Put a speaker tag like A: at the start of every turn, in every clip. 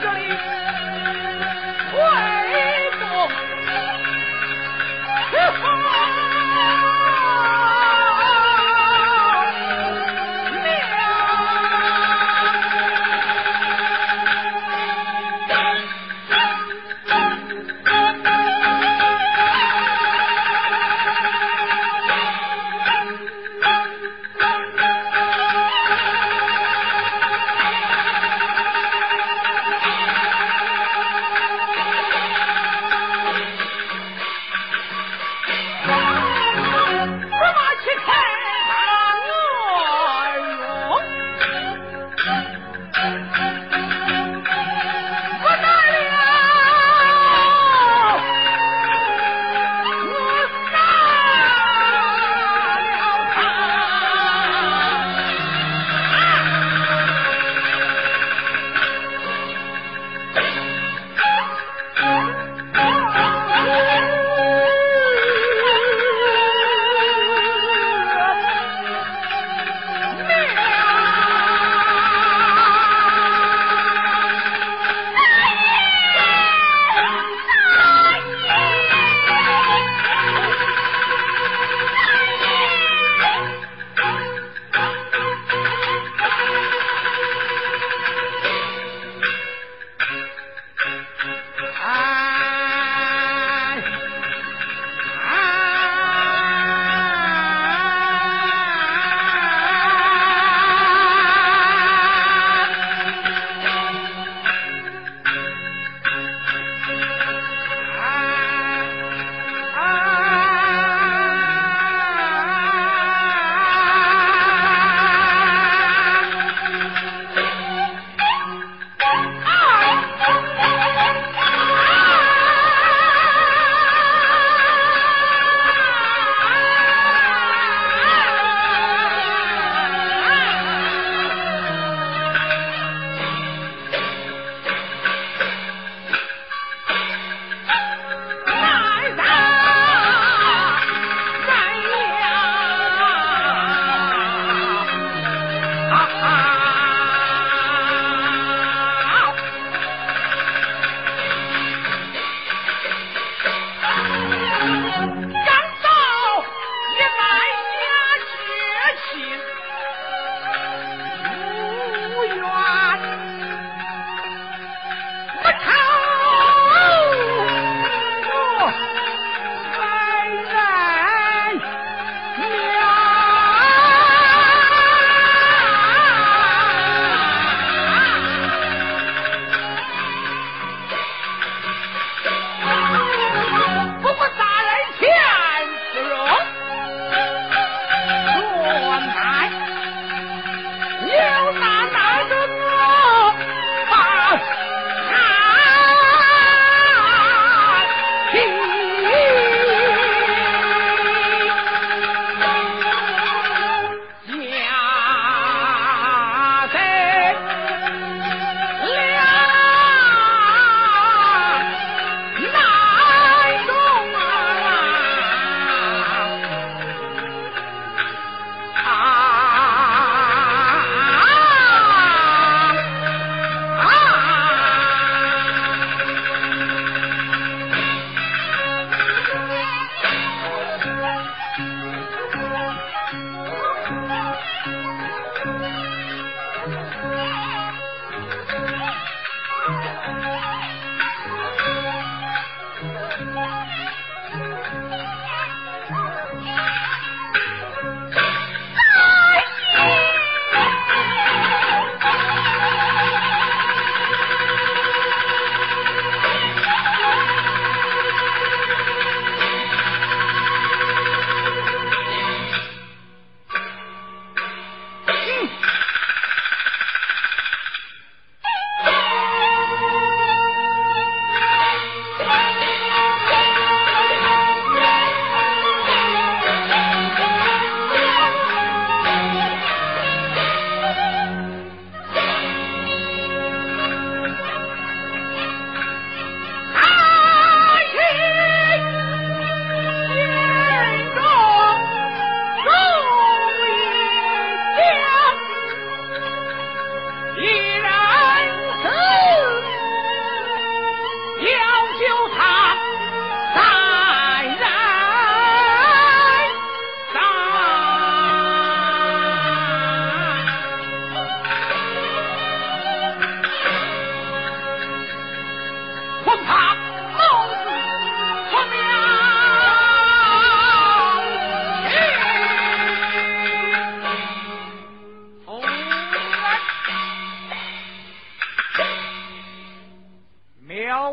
A: 这里。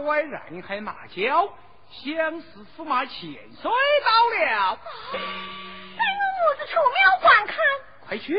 A: 外人还骂叫，相思驸马千岁到了。
B: 带我母子出庙观看。
A: 快去。